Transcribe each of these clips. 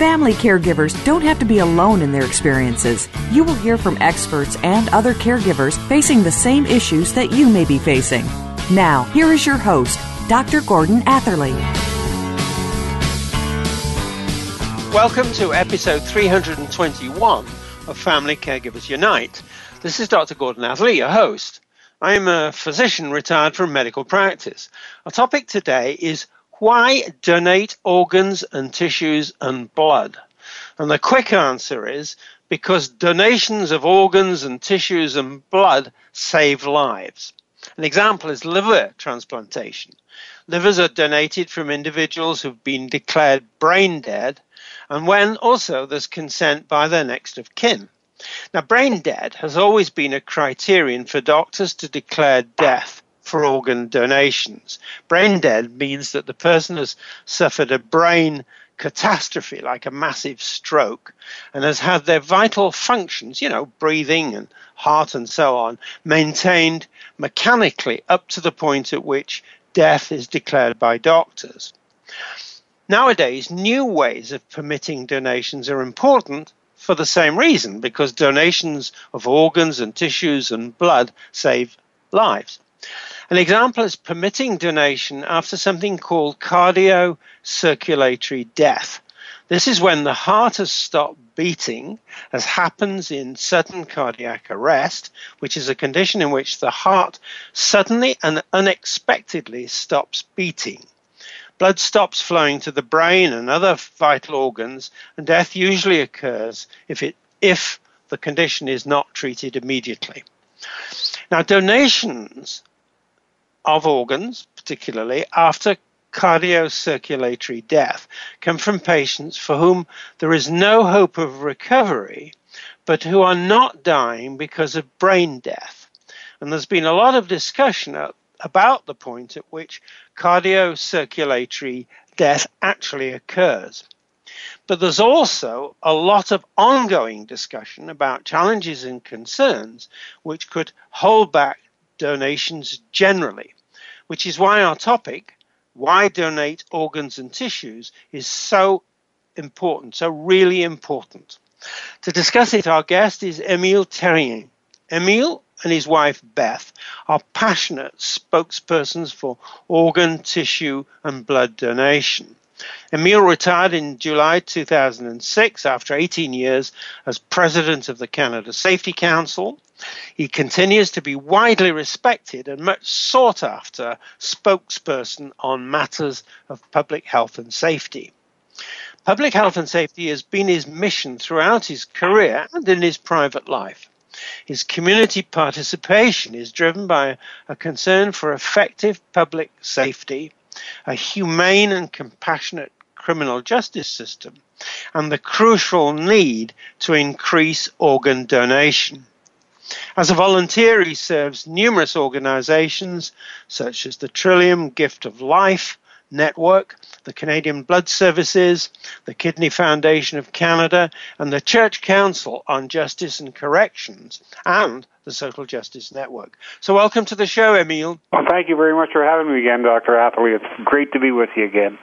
Family caregivers don't have to be alone in their experiences. You will hear from experts and other caregivers facing the same issues that you may be facing. Now, here is your host, Dr. Gordon Atherley. Welcome to episode 321 of Family Caregivers Unite. This is Dr. Gordon Atherley, your host. I'm a physician retired from medical practice. Our topic today is why donate organs and tissues and blood? And the quick answer is because donations of organs and tissues and blood save lives. An example is liver transplantation. Livers are donated from individuals who've been declared brain dead and when also there's consent by their next of kin. Now, brain dead has always been a criterion for doctors to declare death for organ donations. Brain dead means that the person has suffered a brain catastrophe, like a massive stroke, and has had their vital functions, you know, breathing and heart and so on, maintained mechanically up to the point at which death is declared by doctors. Nowadays, new ways of permitting donations are important for the same reason, because donations of organs and tissues and blood save lives. An example is permitting donation after something called cardiocirculatory death. This is when the heart has stopped beating, as happens in sudden cardiac arrest, which is a condition in which the heart suddenly and unexpectedly stops beating. Blood stops flowing to the brain and other vital organs, and death usually occurs if, it, if the condition is not treated immediately. Now, donations of organs, particularly after cardiocirculatory death, come from patients for whom there is no hope of recovery, but who are not dying because of brain death. And there's been a lot of discussion about the point at which cardiocirculatory death actually occurs. But there's also a lot of ongoing discussion about challenges and concerns which could hold back donations generally, which is why our topic, why donate organs and tissues, is so important, so really important. To discuss it, our guest is Emile Therien. Emile and his wife Beth are passionate spokespersons for organ, tissue, and blood donation. Emile retired in July 2006 after 18 years as president of the Canada Safety Council. He continues to be widely respected and much sought after spokesperson on matters of public health and safety. Public health and safety has been his mission throughout his career and in his private life. His community participation is driven by a concern for effective public safety, a humane and compassionate criminal justice system, and the crucial need to increase organ donation. As a volunteer, he serves numerous organizations such as the Trillium Gift of Life Network, the Canadian Blood Services, the Kidney Foundation of Canada, and the Church Council on Justice and Corrections, and the Social Justice Network. So, welcome to the show, Emile. Well, thank you very much for having me again, Dr. Atherley. It's great to be with you again.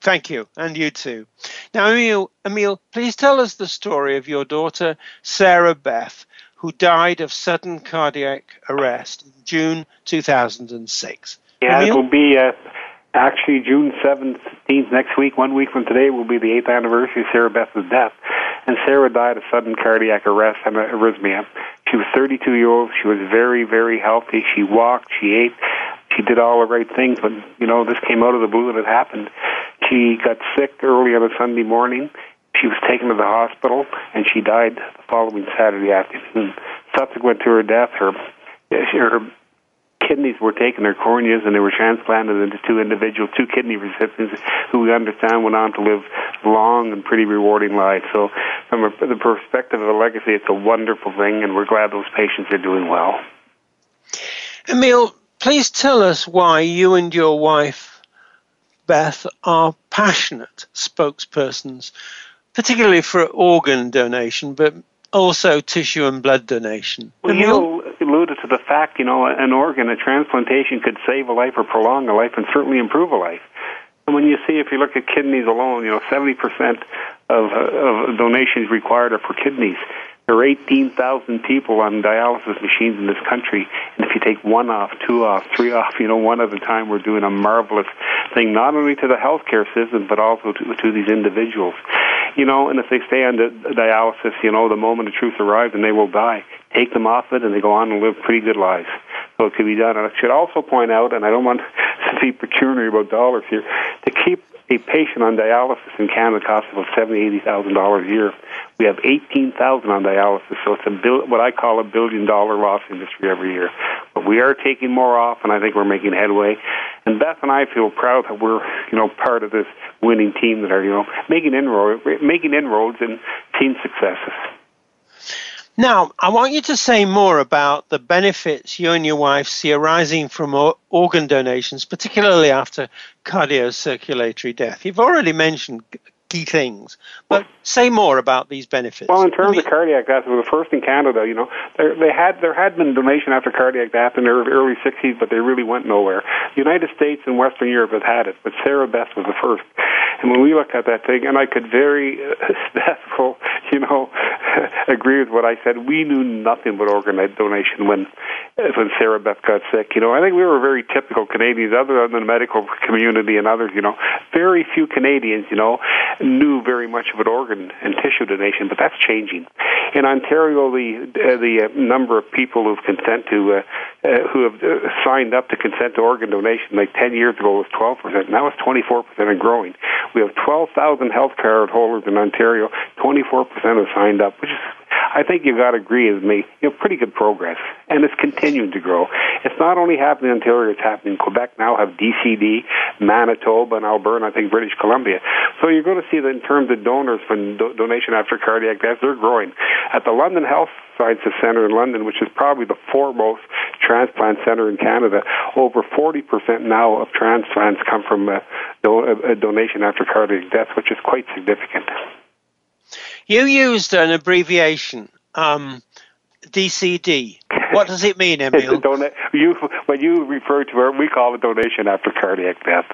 Thank you, and you too. Now, Emil, Emile, please tell us the story of your daughter, Sarah Beth, who died of sudden cardiac arrest in June 2006. Yeah, it will be uh, actually June 17th next week. One week from today will be the eighth anniversary of Sarah Beth's death. And Sarah died of sudden cardiac arrest and arrhythmia. She was 32 years old. She was very, very healthy. She walked, she ate, she did all the right things, but you know this came out of the blue and it happened. She got sick early on a Sunday morning. She was taken to the hospital, and she died the following Saturday afternoon. Subsequent to her death, her her kidneys were taken, their corneas, and they were transplanted into two individuals, two kidney recipients, who we understand went on to live long and pretty rewarding lives. So, from a, the perspective of a legacy, it's a wonderful thing, and we're glad those patients are doing well. Emile, please tell us why you and your wife, Beth, are passionate spokespersons, particularly for organ donation, but also tissue and blood donation. Well, you alluded to the fact, you know, an organ, a transplantation could save a life or prolong a life and certainly improve a life. And when you see, if you look at kidneys alone, you know, 70% of, uh, of donations required are for kidneys. There are 18,000 people on dialysis machines in this country, and if you take one off, two off, three off, you know, one at a time, we're doing a marvelous thing, not only to the healthcare system, but also to, to these individuals. You know, and if they stay on the dialysis, you know, the moment of truth arrives and they will die. Take them off it, and they go on and live pretty good lives. So it can be done. And I should also point out, and I don't want to be pecuniary about dollars here, to keep a patient on dialysis in Canada costs about seventy, eighty thousand dollars a year. We have eighteen thousand on dialysis, so it's a bil- what I call a billion dollar loss industry every year. But we are taking more off, and I think we're making headway. And Beth and I feel proud that we're you know part of this winning team that are you know making inroads, making inroads and team successes. Now, I want you to say more about the benefits you and your wife see arising from organ donations, particularly after cardiocirculatory death. You've already mentioned key things. But say more about these benefits. Well, in terms I mean, of cardiac death, we were the first in Canada. You know, there, they had there had been donation after cardiac death in the early '60s, but they really went nowhere. The United States and Western Europe have had it, but Sarah Beth was the first. And when we looked at that thing, and I could very, uh, agree with what I said. We knew nothing but organ donation when when Sarah Beth got sick. You know, I think we were very typical Canadians, other than the medical community and others. You know, very few Canadians, you know, knew very much an organ and tissue donation, but that's changing. In Ontario, the uh, the uh, number of people who've consent to uh, uh, who have uh, signed up to consent to organ donation like 10 years ago was 12%. Now it's 24% and growing. We have 12,000 health card holders in Ontario. 24% have signed up, which is I think you've got to agree with me, you know, pretty good progress. And it's continuing to grow. It's not only happening in Ontario, it's happening in Quebec now, have DCD, Manitoba, and Alberta, I think British Columbia. So you're going to see that in terms of donors from do- donation after cardiac death, they're growing. At the London Health Sciences Centre in London, which is probably the foremost transplant centre in Canada, over 40% now of transplants come from a, do- a donation after cardiac death, which is quite significant. You used an abbreviation, um, DCD. What does it mean, Emile? Dona- you, when you refer to it, we call it donation after cardiac death.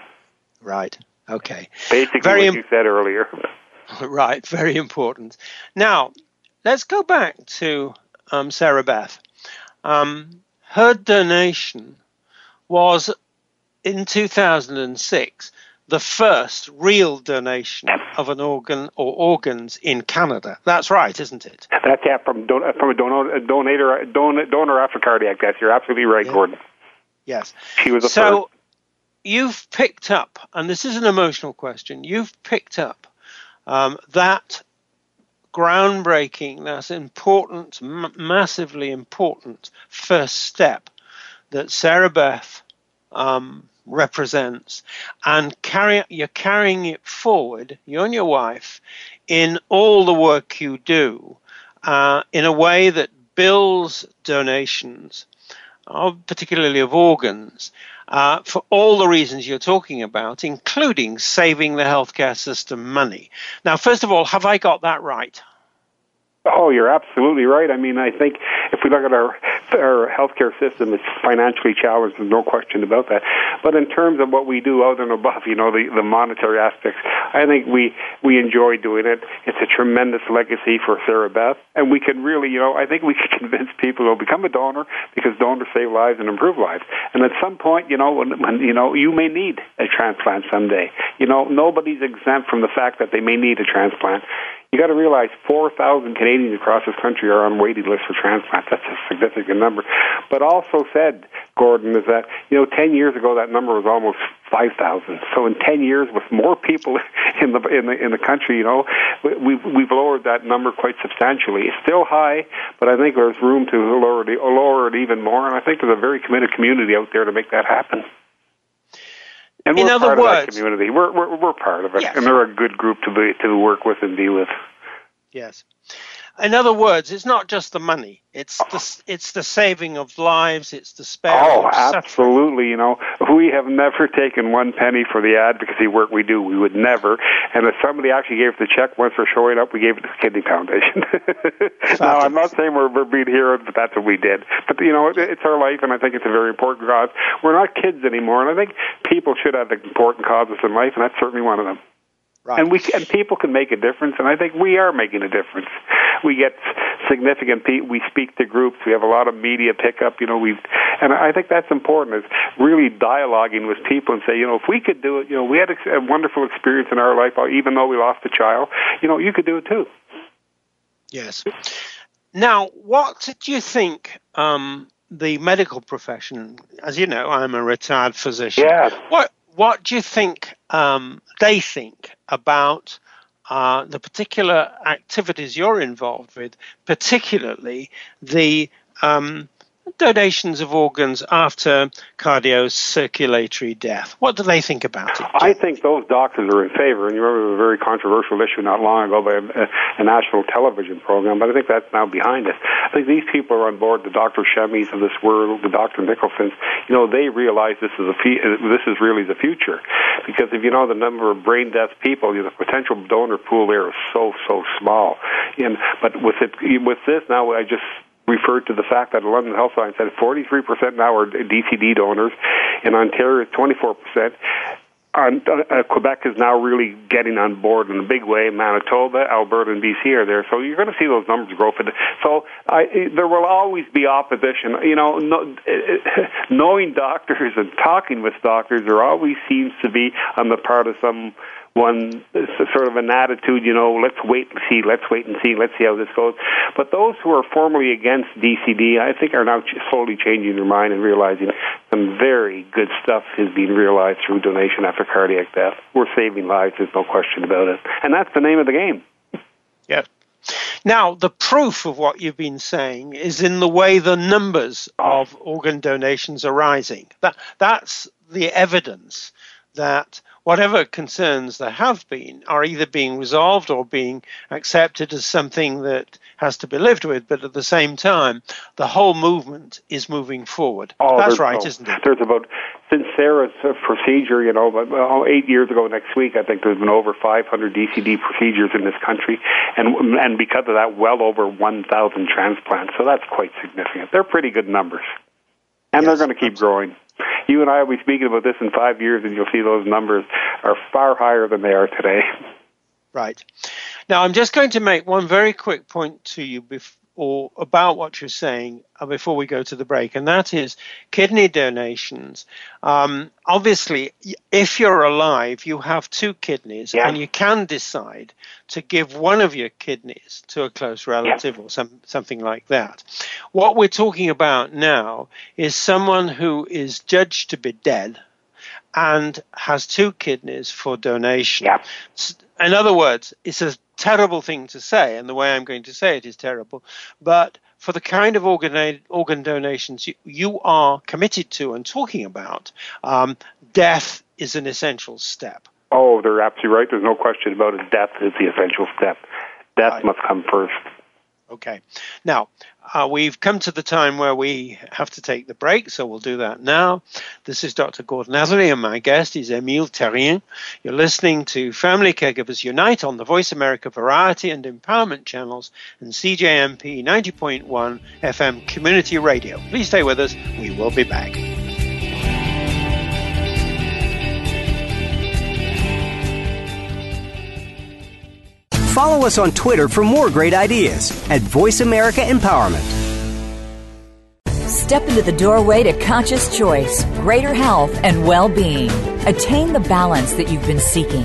Right. Okay. Basically, very what you said earlier. Right. Very important. Now, let's go back to um, Sarah Beth. Um, her donation was in 2006 the first real donation of an organ or organs in Canada. That's right, isn't it? That's yeah, from don- from a donor, donator, don- donor after cardiac death. You're absolutely right, yeah. Gordon. Yes. She was the so, first. you've picked up, and this is an emotional question. You've picked up um, that groundbreaking, that important, m- massively important first step that Sarah Beth um, represents and carry you're carrying it forward you and your wife in all the work you do uh, in a way that builds donations of, particularly of organs uh, for all the reasons you're talking about, including saving the healthcare system money. Now, first of all, have I got that right? Oh, you're absolutely right. I mean, I think if we look at our our healthcare system, it's financially challenged. There's no question about that. But in terms of what we do out and above, you know, the the monetary aspects, I think we we enjoy doing it. It's a tremendous legacy for Sarah Beth, and we can really, you know, I think we can convince people to become a donor because donors save lives and improve lives. And at some point, you know, when, when you know you may need a transplant someday. You know, nobody's exempt from the fact that they may need a transplant you got to realize 4,000 Canadians across this country are on waiting lists for transplants. That's a significant number. But also said, Gordon, is that, you know, 10 years ago that number was almost five thousand. So in ten years, with more people in the in the in the country, you know, we've we've lowered that number quite substantially. It's still high, but I think there's room to lower it lower it even more. And I think there's a very committed community out there to make that happen. And we're in other part words, of that community. We're, we're we're part of it, Yes. and they're a good group to be to work with and be with. Yes. In other words, it's not just the money. It's the it's the saving of lives. It's the sparing Oh, absolutely. You know, we have never taken one penny for the advocacy work we do. We would never. And if somebody actually gave us the check once for showing up, we gave it to the Kidney Foundation. now, I'm not saying we're, we're being heroes, but that's what we did. But, you know, it, it's our life, and I think it's a very important cause. We're not kids anymore, and I think people should have important causes in life, and that's certainly one of them. Right. And we and people can make a difference, and I think we are making a difference. We get significant. Pe- we speak to groups. We have a lot of media pickup. You know, we and I think that's important. Is really dialoguing with people and say, you know, if we could do it, you know, we had a, a wonderful experience in our life, uh, even though we lost a child. You know, you could do it too. Yes. Now, what do you think um, the medical profession? As you know, I'm a retired physician. Yeah. What What do you think um, they think about uh, the particular activities you're involved with, particularly the um, donations of organs after cardiocirculatory death? What do they think about it? I think those doctors are in favor, and you remember a very controversial issue not long ago by a, a national television program, but I think that's now behind us. I think these people are on board, the Dr. Shemies of this world, the Dr. Nicholsons, you know, they realize this is a fe- this is really the future. Because if you know the number of brain death people, you know, the potential donor pool there is so, so small. And, but with it, with this now, I just referred to the fact that London Health Science said 43% now are DCD donors. In Ontario, it's 24%. On, uh, Quebec is now really getting on board in a big way. Manitoba, Alberta, and BC are there, so you're going to see those numbers grow. For the, so I, there will always be opposition. You know, no, knowing doctors and talking with doctors, there always seems to be on the part of some one sort of an attitude, you know, let's wait and see, let's wait and see, let's see how this goes. But those who are formally against DCD, I think, are now slowly changing their mind and realizing some very good stuff is being realized through donation after cardiac death. We're saving lives, there's no question about it. And that's the name of the game. Yeah. Now, the proof of what you've been saying is in the way the numbers of organ donations are rising. That, that's the evidence that whatever concerns there have been are either being resolved or being accepted as something that has to be lived with, but at the same time, the whole movement is moving forward. Oh, That's right, oh, isn't it? There's about since Sarah's uh, procedure, you know, about, eight years ago next week, I think there's been over 500 DCD procedures in this country, and and because of that, well over 1,000 transplants. So that's quite significant. They're pretty good numbers, and Yes, they're going to keep growing. You and I will be speaking about this in five years, and you'll see those numbers are far higher than they are today. Right. Now, I'm just going to make one very quick point to you or about what you're saying uh, before we go to the break, and that is kidney donations. Um, obviously, if you're alive, you have two kidneys, Yeah. and you can decide to give one of your kidneys to a close relative or some, something like that. What we're talking about now is someone who is judged to be dead and has two kidneys for donation. Yeah. In other words, it's a terrible thing to say, and the way I'm going to say it is terrible. But for the kind of organ, organ donations you, you are committed to and talking about, um, death is an essential step. Oh, they're absolutely right. There's no question about it. Death is the essential step. Death Right. must come first. Okay. Now, uh, we've come to the time where we have to take the break, so we'll do that now. This is Dr. Gordon Atherley, and my guest is Emile Therien. You're listening to Family Caregivers Unite on the Voice America Variety and Empowerment channels and CJMP 90.1 FM Community Radio. Please stay with us. We will be back. Follow us on Twitter for more great ideas at Voice America Empowerment. Step into the doorway to conscious choice, greater health, and well being. Attain the balance that you've been seeking.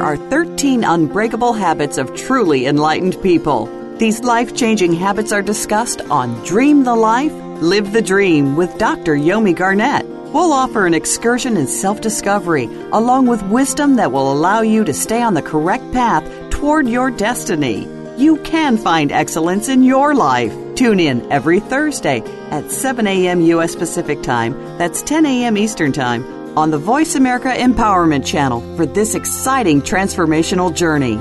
There are 13 unbreakable habits of truly enlightened people. These life changing habits are discussed on Dream the Life, Live the Dream with Dr. Yomi Garnett. We'll offer an excursion in self discovery, along with wisdom that will allow you to stay on the correct path toward your destiny. You can find excellence in your life. Tune in every Thursday at 7 a.m. U.S. Pacific Time, that's 10 a.m. Eastern Time, on the Voice America Empowerment Channel for this exciting transformational journey.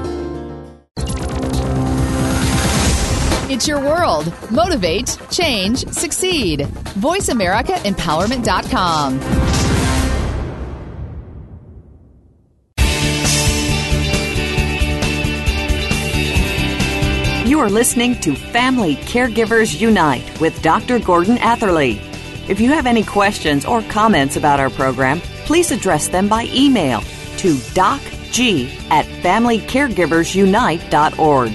It's your world. Motivate, change, succeed. VoiceAmericaEmpowerment.com. You are listening to Family Caregivers Unite with Dr. Gordon Atherley. If you have any questions or comments about our program, please address them by email to docg at familycaregiversunite.org.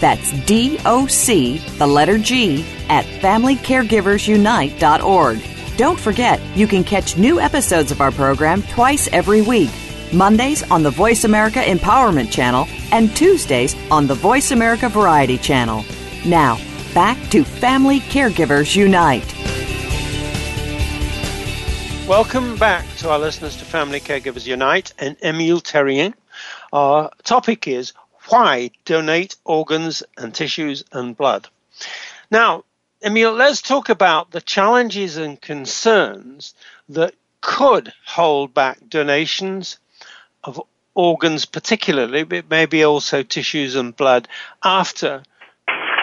That's D O C, the letter G, at FamilyCaregiversUnite.org. Don't forget, you can catch new episodes of our program twice every week Mondays on the Voice America Empowerment Channel and Tuesdays on the Voice America Variety Channel. Now, back to Family Caregivers Unite. Welcome back to our listeners to Family Caregivers Unite and Emile Therien. Our topic is why donate organs and tissues and blood. Now, Emile, let's talk about the challenges and concerns that could hold back donations of organs, particularly, but maybe also tissues and blood after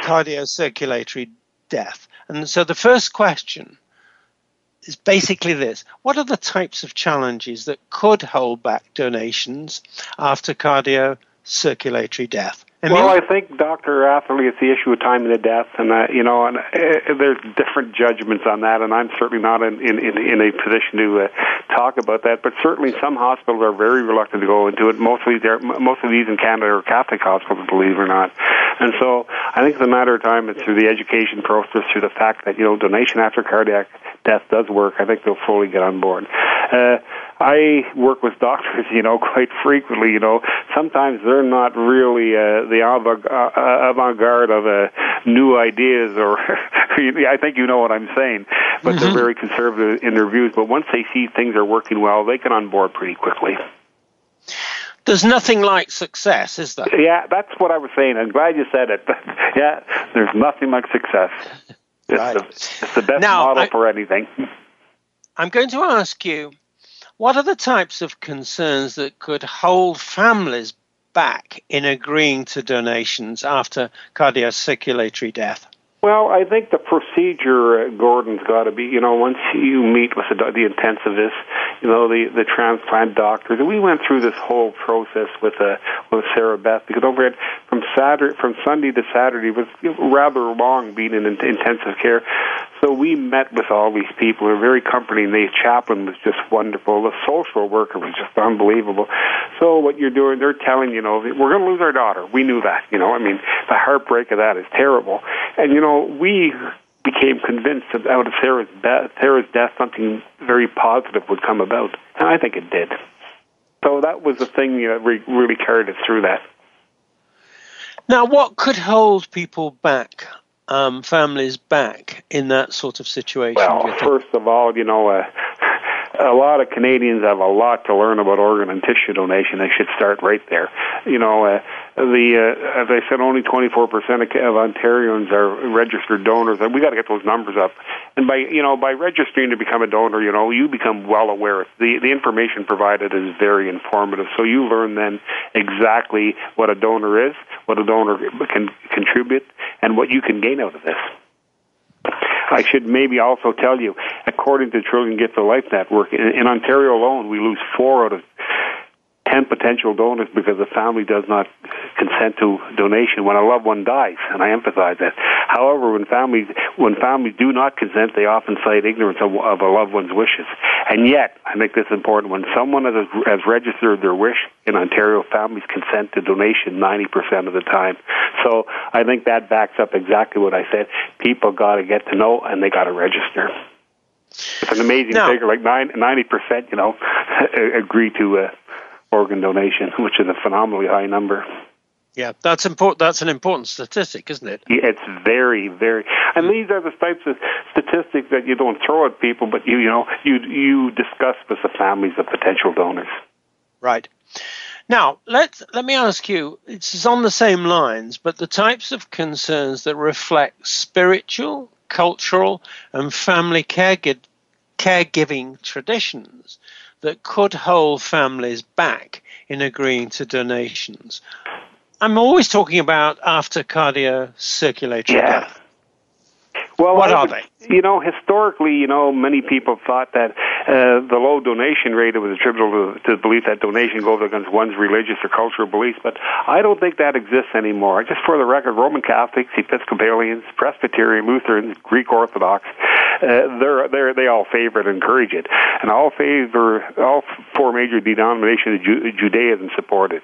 cardiocirculatory death. And so the first question is basically this What are the types of challenges that could hold back donations after cardiocirculatory death? Emile? Well, I think Dr. Atherley, it's the issue of time and the death, and uh, you know, and uh, there's different judgments on that, and I'm certainly not in in, in a position to uh, talk about that. But certainly, some hospitals are very reluctant to go into it. Mostly, they're most of these in Canada are Catholic hospitals, believe it or not. And so, I think it's a matter of time. It's through the education process, through the fact that you know, donation after cardiac death does work. I think they'll fully get on board. Uh, I work with doctors, you know, quite frequently. You know, sometimes they're not really uh, the uh, avant-garde of uh, new ideas, or I think you know what I'm saying. But mm-hmm. they're very conservative in their views. But once they see things are working well, they get on board pretty quickly. There's nothing like success, is there? Yeah, that's what I was saying. I'm glad you said it. yeah, there's nothing like success. It's, right. the, it's the best now, model I, for anything. I'm going to ask you what are the types of concerns that could hold families back in agreeing to donations after cardiocirculatory death? Well, I think the procedure, Gordon's got to be, you know, once you meet with the, the intensivist, you know, the the transplant doctors, and we went through this whole process with uh, with Sarah Beth because over at from Saturday from Sunday to Saturday was rather long being in intensive care. So we met with all these people. They were very comforting. The chaplain was just wonderful. The social worker was just unbelievable. So what you're doing, they're telling you know we're going to lose our daughter. We knew that. You know, I mean, the heartbreak of that is terrible. And you know, we became convinced that out of Sarah's, be- Sarah's death, something very positive would come about, and I think it did. So that was the thing that re- really carried us through that. Now, what could hold people back, um, families back in that sort of situation? Well, first of all, you know, uh, a lot of Canadians have a lot to learn about organ and tissue donation. They should start right there. You know, uh, the uh, as I said, only 24% of, of Ontarians are registered donors, and we got to get those numbers up. And by you know by registering to become a donor, you know you become well aware. The the information provided is very informative, so you learn then exactly what a donor is, what a donor can contribute, and what you can gain out of this. I should maybe also tell you, according to Trillium Gift of Life Network, in, in Ontario alone, we lose four out of 10 potential donors because the family does not consent to donation when a loved one dies, and I emphasize that. However, when families when families do not consent, they often cite ignorance of, of a loved one's wishes. And yet, I think this is important. When someone has, has registered their wish in Ontario, families consent to donation 90% of the time. So I think that backs up exactly what I said. People got to get to know and they got to register. It's an amazing figure, like nine, 90%, you know, agree to uh, organ donation, which is a phenomenally high number. Yeah, that's important. That's an important statistic, isn't it? It's very, very, and these are the types of statistics that you don't throw at people, but you, you know, you you discuss with the families of potential donors. Right. Now, let let me ask you. It's on the same lines, but the types of concerns that reflect spiritual, cultural, and family caregiv- caregiving traditions that could hold families back in agreeing to donations. I'm always talking about after cardiocirculatory Yeah. death. Well, What are would- You know, historically, you know, many people thought that uh, the low donation rate was attributable to, to the belief that donation goes against one's religious or cultural beliefs, but I don't think that exists anymore. Just for the record, Roman Catholics, Episcopalians, Presbyterian, Lutherans, Greek Orthodox, uh, they're, they're, they all favor it and encourage it, and all favor all four major denominations of Ju- Judaism support it.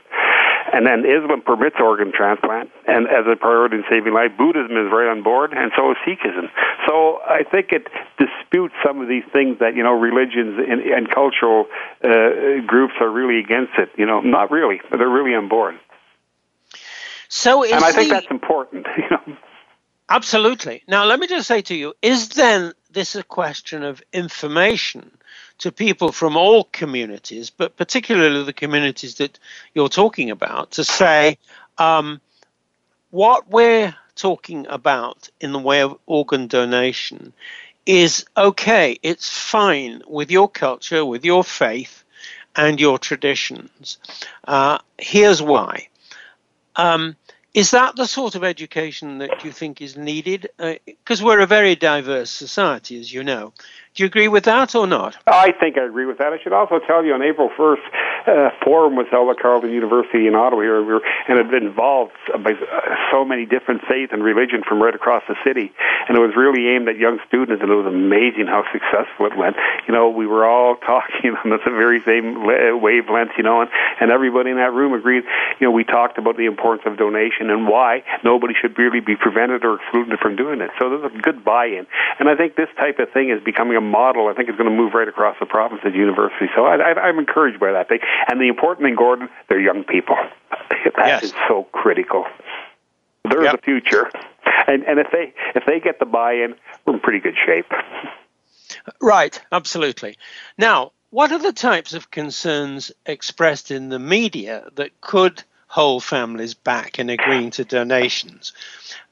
And then Islam permits organ transplant, and as a priority in saving life, Buddhism is right on board, and so is Sikhism. So I think it disputes some of these things that you know religions and, and cultural uh, groups are really against it. You know, not really, they're really on board. So, is and I think the- that's important. You know. Absolutely. Now, let me just say to you is then this is a question of information to people from all communities, but particularly the communities that you're talking about, to say um, what we're talking about in the way of organ donation is okay, it's fine with your culture, with your faith, and your traditions. Uh, here's why. Um, is that the sort of education that you think is needed? Uh, because we're a very diverse society, as you know. Do you agree with that or not? I think I agree with that. I should also tell you on April 1st, uh, forum was held at Carleton University in Ottawa here, we and it involved by so many different faiths and religion from right across the city. And it was really aimed at young students, and it was amazing how successful it went. You know, we were all talking on the very same le- wavelength, you know, and, and everybody in that room agreed. You know, we talked about the importance of donation and why nobody should really be prevented or excluded from doing it. So there's a good buy-in. And I think this type of thing is becoming a model. I think it's going to move right across the province at university. So I, I, I'm encouraged by that thing. And the important thing, Gordon, they're young people. That Yes. is so critical. They're Yep. the future. And and if they if they get the buy-in, we're in pretty good shape. Right, absolutely. Now, what are the types of concerns expressed in the media that could hold families back in agreeing to donations?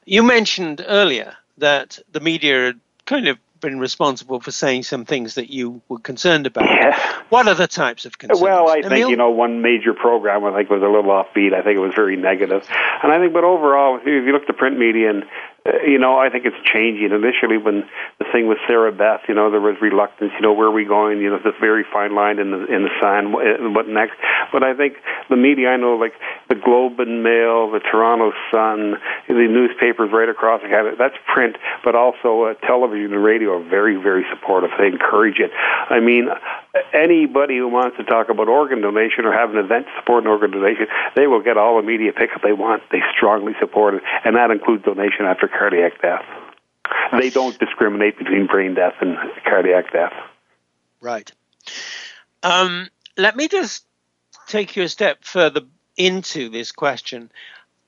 You mentioned earlier that the media had kind of been responsible for saying some things that you were concerned about. Yeah. What are the types of concerns? Well, I think you know one major program I think was a little offbeat. I think it was very negative, and I think, but overall, if you look at the print media, and you know, I think it's changing. Initially, when the thing with Sarah Beth, you know, there was reluctance. You know, where are we going? You know, this very fine line in the in the sand. What what next? But I think the media, I know, like the Globe and Mail, the Toronto Sun, the newspapers right across the country. That's print, but also uh, television and radio are very very supportive. They encourage it. I mean, anybody who wants to talk about organ donation or have an event supporting organ donation, they will get all the media pickup they want. They strongly support it, and that includes donation after cardiac death. They don't discriminate between brain death and cardiac death. Right. Um, let me just take you a step further into this question.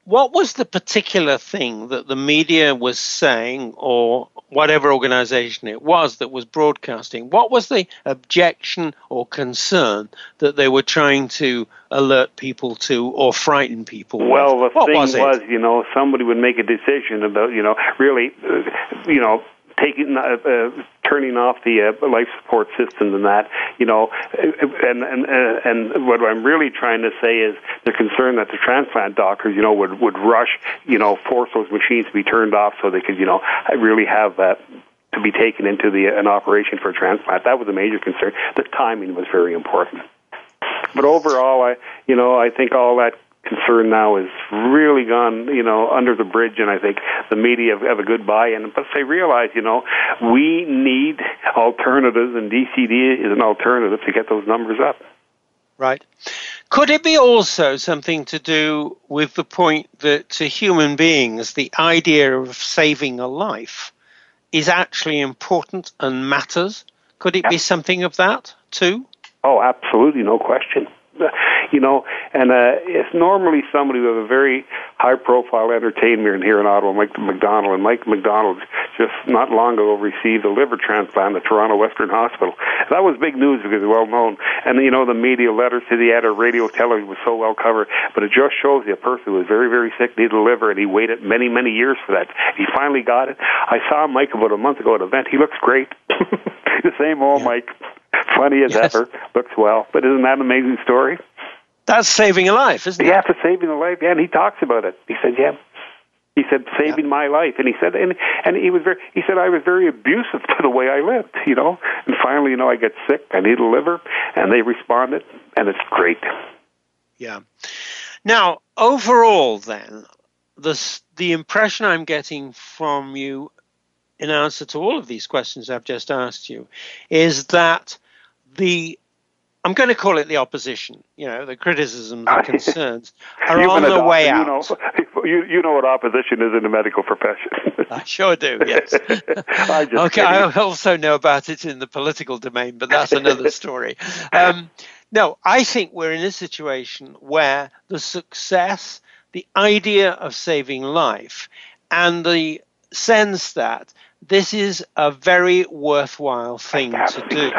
What was the particular thing that the media was saying, or whatever organization it was that was broadcasting? What was the objection or concern that they were trying to alert people to or frighten people with? Well, the what thing was, was, you know, somebody would make a decision about, you know, really, uh, you know, taking, uh, uh, turning off the uh, life support system and that, you know, and and uh, and what I'm really trying to say is the concern that the transplant doctors, you know, would would rush, you know, force those machines to be turned off so they could, you know, really have that to be taken into the an operation for transplant. That was a major concern. The timing was very important. But overall, I, you know, I think all that concern now is really gone, you know, under the bridge, and I think the media have, have a good buy-in. But they realize, you know, we need alternatives, and DCD is an alternative to get those numbers up. Right. Could it be also something to do with the point that to human beings, the idea of saving a life is actually important and matters? Could it be something of that too? Oh, absolutely, no question you know, and uh, it's normally somebody with a very high-profile entertainer here in Ottawa, Mike MacDonald, and Mike MacDonald just not long ago received a liver transplant at Toronto Western Hospital. That was big news because well known, and you know the media letters to the editor, radio, television was so well covered. But it just shows you a person who was very, very sick, needed a liver, and he waited many, many years for that. He finally got it. I saw Mike about a month ago at an event. He looks great. the same old yeah. Mike funny as yes. ever, looks well. But isn't that an amazing story? That's saving a life, isn't yeah, it? Yeah, for saving a life. Yeah, and he talks about it. He said, yeah. He said, saving yeah. my life. And he said, and, and he was very, he said, I was very abusive to the way I lived, you know. And finally, you know, I get sick, I need a liver, and they responded, and it's great. Yeah. Now, overall, then, the, the impression I'm getting from you in answer to all of these questions I've just asked you is that the I'm going to call it the opposition. You know, the criticisms and concerns are on the way you out. Know, you, you know what opposition is in the medical profession. I sure do. Yes. I okay. Kidding. I also know about it in the political domain, but that's another story. Um, no, I think we're in a situation where the success, the idea of saving life, and the sense that this is a very worthwhile thing to do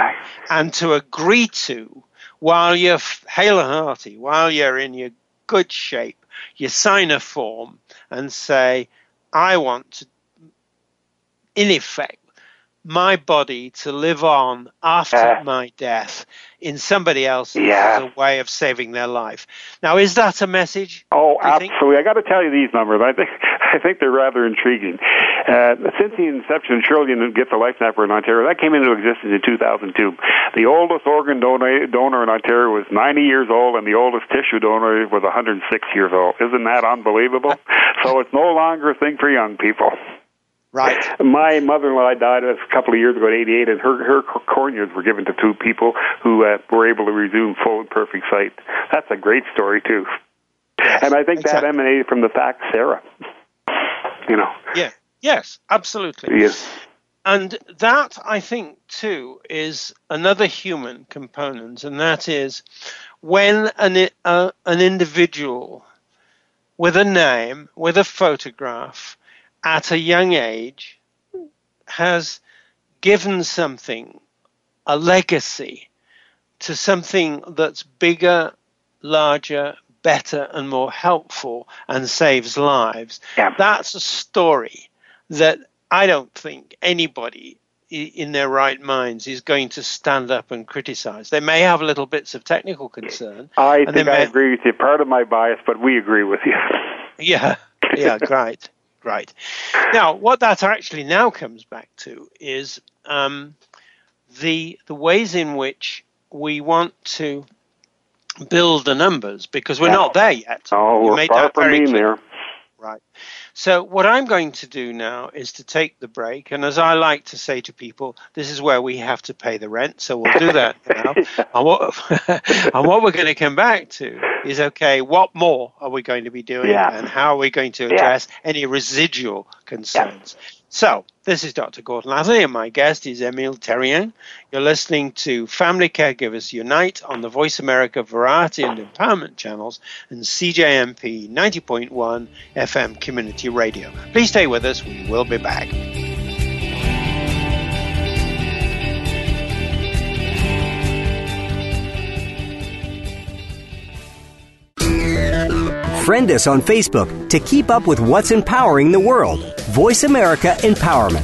and to agree to while you're hale and hearty, while you're in your good shape. You sign a form and say, I want to, in effect, my body to live on after uh, my death in somebody else's yeah. way of saving their life. Now, is that a message? Oh, absolutely. I got to tell you these numbers. I think I think they're rather intriguing. Uh, since the inception of Trillium and Get the Life Snapper in Ontario, that came into existence in 2002. The oldest organ donor, donor in Ontario was 90 years old, and the oldest tissue donor was 106 years old. Isn't that unbelievable? so it's no longer a thing for young people. Right. My mother-in-law died a couple of years ago at 88, and her her corneas were given to two people who uh, were able to resume full and perfect sight. That's a great story too. Yes, and I think exactly. that emanated from the fact Sarah. You know. Yeah. Yes. Absolutely. Yes. And that, I think, too, is another human component, and that is when an, uh, an individual with a name, with a photograph, at a young age has given something, a legacy, to something that's bigger, larger, better, and more helpful and saves lives. Yeah. That's a story that I don't think anybody in their right minds is going to stand up and criticize. They may have little bits of technical concern. I think I agree with you. Part of my bias, but we agree with you. yeah, yeah, great. Right. Now, what that actually now comes back to is um, the the ways in which we want to build the numbers because we're not there yet. Oh, we're far from being there. Right. So, what I'm going to do now is to take the break. And as I like to say to people, this is where we have to pay the rent. So, we'll do that now. and, what, and what we're going to come back to is okay, what more are we going to be doing? Yeah. And how are we going to address yeah. any residual concerns? Yeah. So, this is Dr. Gordon Atherley, and my guest is Emile Therien. You're listening to Family Caregivers Unite on the Voice America Variety and Empowerment channels and CJMP 90.1 FM Community Radio. Please stay with us. We will be back. Friend us on Facebook to keep up with what's empowering the world. Voice America Empowerment.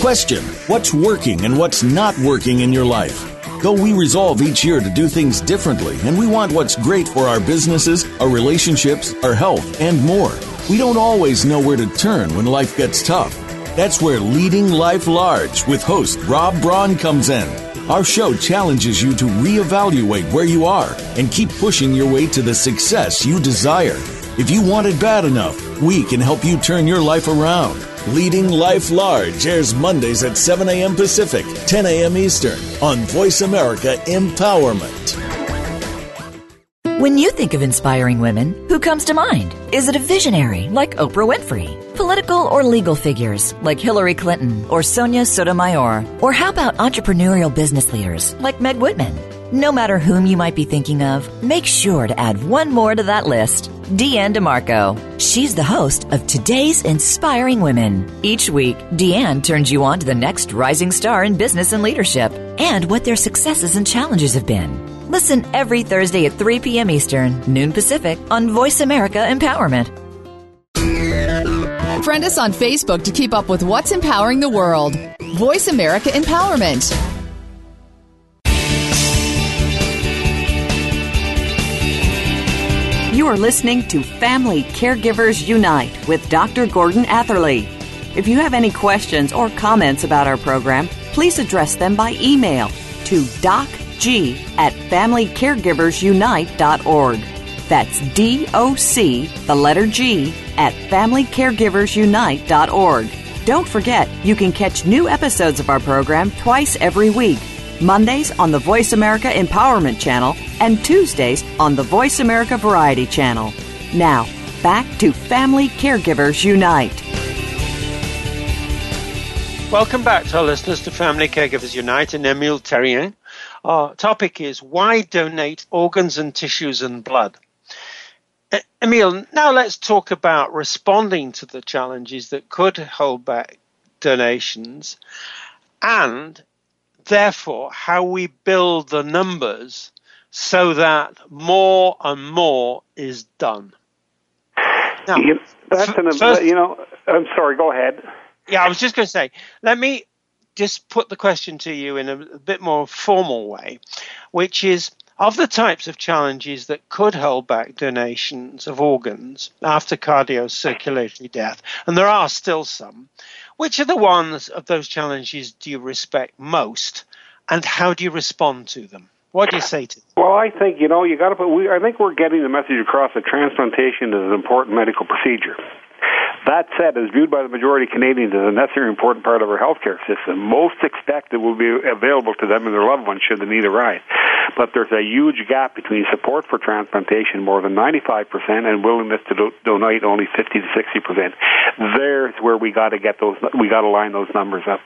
Question What's working and what's not working in your life? Though we resolve each year to do things differently and we want what's great for our businesses, our relationships, our health, and more, we don't always know where to turn when life gets tough. That's where Leading Life Large with host Rob Braun comes in. Our show challenges you to reevaluate where you are and keep pushing your way to the success you desire. If you want it bad enough, we can help you turn your life around. Leading Life Large airs Mondays at 7 a.m. Pacific, 10 a.m. Eastern on Voice America Empowerment. When you think of inspiring women, who comes to mind? Is it a visionary like Oprah Winfrey? Political or legal figures like Hillary Clinton or Sonia Sotomayor? Or how about entrepreneurial business leaders like Meg Whitman? No matter whom you might be thinking of, make sure to add one more to that list Deanne DeMarco. She's the host of Today's Inspiring Women. Each week, Deanne turns you on to the next rising star in business and leadership and what their successes and challenges have been. Listen every Thursday at 3 p.m. Eastern, noon Pacific on Voice America Empowerment. Friend us on Facebook to keep up with what's empowering the world. Voice America Empowerment. You are listening to Family Caregivers Unite with Dr. Gordon Atherley. If you have any questions or comments about our program, please address them by email to docg at familycaregiversunite.org. That's D O C, the letter G, at familycaregiversunite.org. Don't forget, you can catch new episodes of our program twice every week Mondays on the Voice America Empowerment Channel, and Tuesdays on the Voice America Variety Channel. Now, back to Family Caregivers Unite. Welcome back to our listeners to Family Caregivers Unite and Emile Therien. Our topic is why donate organs and tissues and blood. Emile, now let's talk about responding to the challenges that could hold back donations and therefore how we build the numbers so that more and more is done. Now, that's an, first, you know, I'm sorry, go ahead. Yeah, I was just going to say, let me just put the question to you in a, a bit more formal way, which is of the types of challenges that could hold back donations of organs after cardiocirculatory death, and there are still some, which are the ones of those challenges do you respect most, and how do you respond to them? What do you say to them? Well, I think you know you got to put. We, I think we're getting the message across that transplantation is an important medical procedure. That said, as viewed by the majority of Canadians as a necessary important part of our healthcare system, most expect it will be available to them and their loved ones should the need arise. But there's a huge gap between support for transplantation, more than 95%, and willingness to do- donate only 50 to 60%. There's where we got to get those, we got to line those numbers up.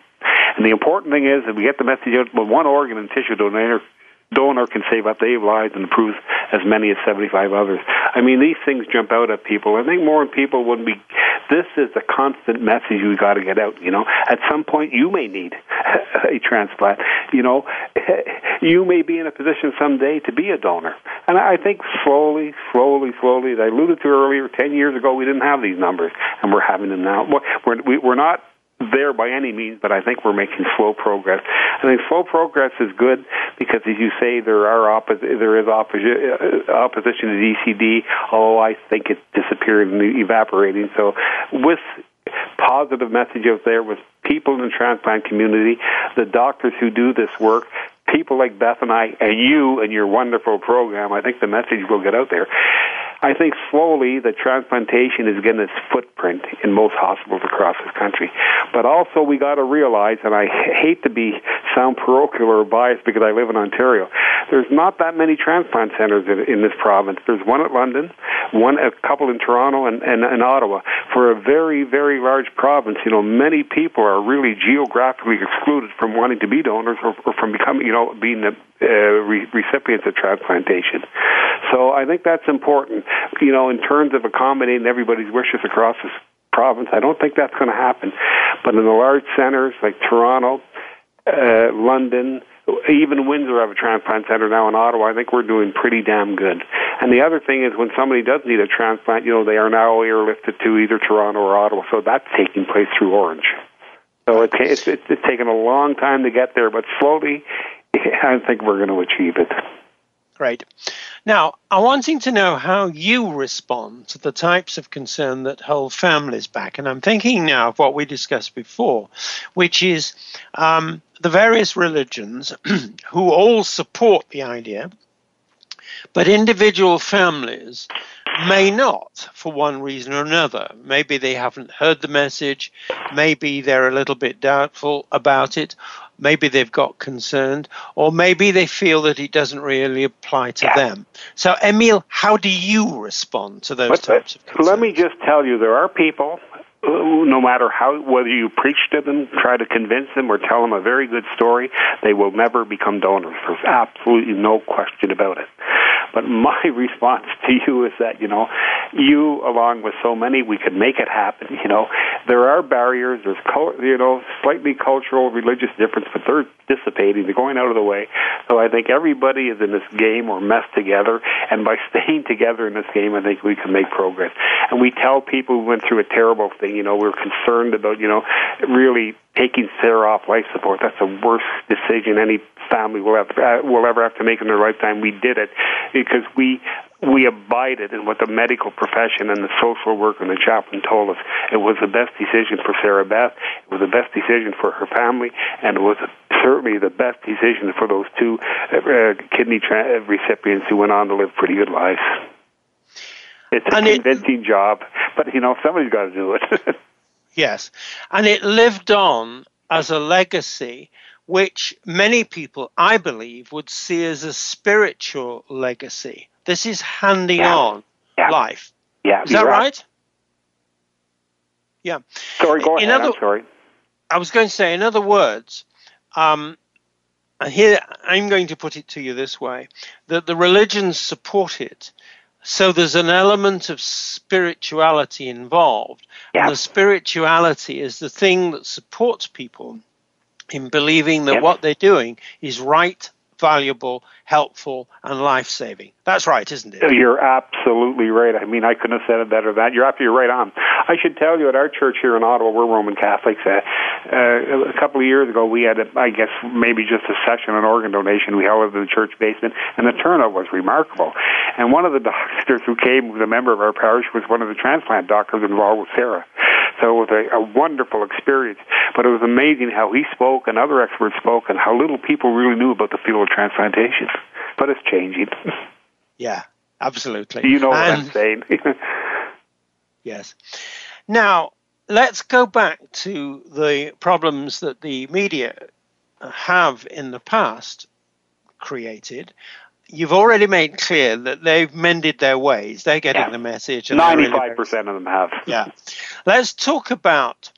And the important thing is that we get the message out, well, one organ and tissue donor donor can save up eight lives and improve as many as 75 others. I mean, these things jump out at people. I think more people would be. This is the constant message we got to get out. You know, at some point you may need a transplant. You know, you may be in a position someday to be a donor. And I think slowly, slowly, slowly, as I alluded to earlier, 10 years ago we didn't have these numbers, and we're having them now. We're not there by any means, but I think we're making slow progress. I think slow progress is good because, as you say, there are oppo- there is uh, opposition to DCD, although I think it's disappearing and evaporating. So, with positive message out there with people in the transplant community, the doctors who do this work, people like Beth and I, and you and your wonderful program, I think the message will get out there. I think slowly the transplantation is getting its footprint in most hospitals across this country. But also we got to realize, and I hate to be sound parochial or biased because I live in Ontario, there's not that many transplant centers in, in this province. There's one at London, one a couple in Toronto and, and, and Ottawa. For a very, very large province, you know, many people are really geographically excluded from wanting to be donors or, or from becoming, you know, being the uh, re- recipients of transplantation. So I think that's important. You know, in terms of accommodating everybody's wishes across this province, I don't think that's going to happen. But in the large centers like Toronto, uh, London, even Windsor have a transplant center now in Ottawa. I think we're doing pretty damn good. And the other thing is when somebody does need a transplant, you know, they are now airlifted to either Toronto or Ottawa. So that's taking place through Ornge. So it's, it's, it's taken a long time to get there, but slowly I think we're going to achieve it. Great. Now, I'm wanting to know how you respond to the types of concern that hold families back. And I'm thinking now of what we discussed before, which is um, the various religions who all support the idea, but individual families may not for one reason or another. Maybe they haven't heard the message, maybe they're a little bit doubtful about it, maybe they've got concerned, or maybe they feel that it doesn't really apply to Yeah. them. So, Emile, how do you respond to those But, types of concerns? let me just tell you, there are people. No matter how, whether you preach to them, try to convince them, or tell them a very good story, they will never become donors. There's absolutely no question about it. But my response to you is that you know, you along with so many, we could make it happen. You know, there are barriers. There's you know slightly cultural, religious difference, but they're dissipating. They're going out of the way. So I think everybody is in this game or mess together, and by staying together in this game, I think we can make progress. And we tell people who went through a terrible thing. You know, we're concerned about you know really taking Sarah off life support. That's the worst decision any family will have uh, will ever have to make in their lifetime. We did it because we we abided in what the medical profession and the social worker and the chaplain told us. It was the best decision for Sarah Beth. It was the best decision for her family, and it was certainly the best decision for those two uh, kidney tra- recipients who went on to live pretty good lives. It's a And it- convincing job, but you know somebody's got to do it. Yes. And it lived on as a legacy, which many people, I believe, would see as a spiritual legacy. This is handing Yeah. on Yeah. life. yeah, Is that you're right? Yeah. Sorry, go In ahead. other- I'm sorry. I was going to say, in other words, um, and here I'm going to put it to you this way that the religions support it. So there's an element of spirituality involved. Yeah. And the spirituality is the thing that supports people in believing that what they're doing is right, valuable, helpful, and life saving. That's right, isn't it? You're absolutely right. I mean, I couldn't have said it better than that. You're absolutely right on. I should tell you, at our church here in Ottawa, we're Roman Catholics. Uh, uh, a couple of years ago, we had, a, I guess, maybe just a session on organ donation. We held it in the church basement, and the turnout was remarkable. And one of the doctors who came, who was a member of our parish, was one of the transplant doctors involved with Sarah. So it was a, a wonderful experience. But it was amazing how he spoke and other experts spoke, and how little people really knew about the field of transplantation. But it's changing. Yeah, absolutely. You know what And- I'm saying. Yes. Now, let's go back to the problems that the media have in the past created. You've already made clear that they've mended their ways. They're getting Yeah. the message. and they're really Ninety-five percent of them have. yeah. Let's talk about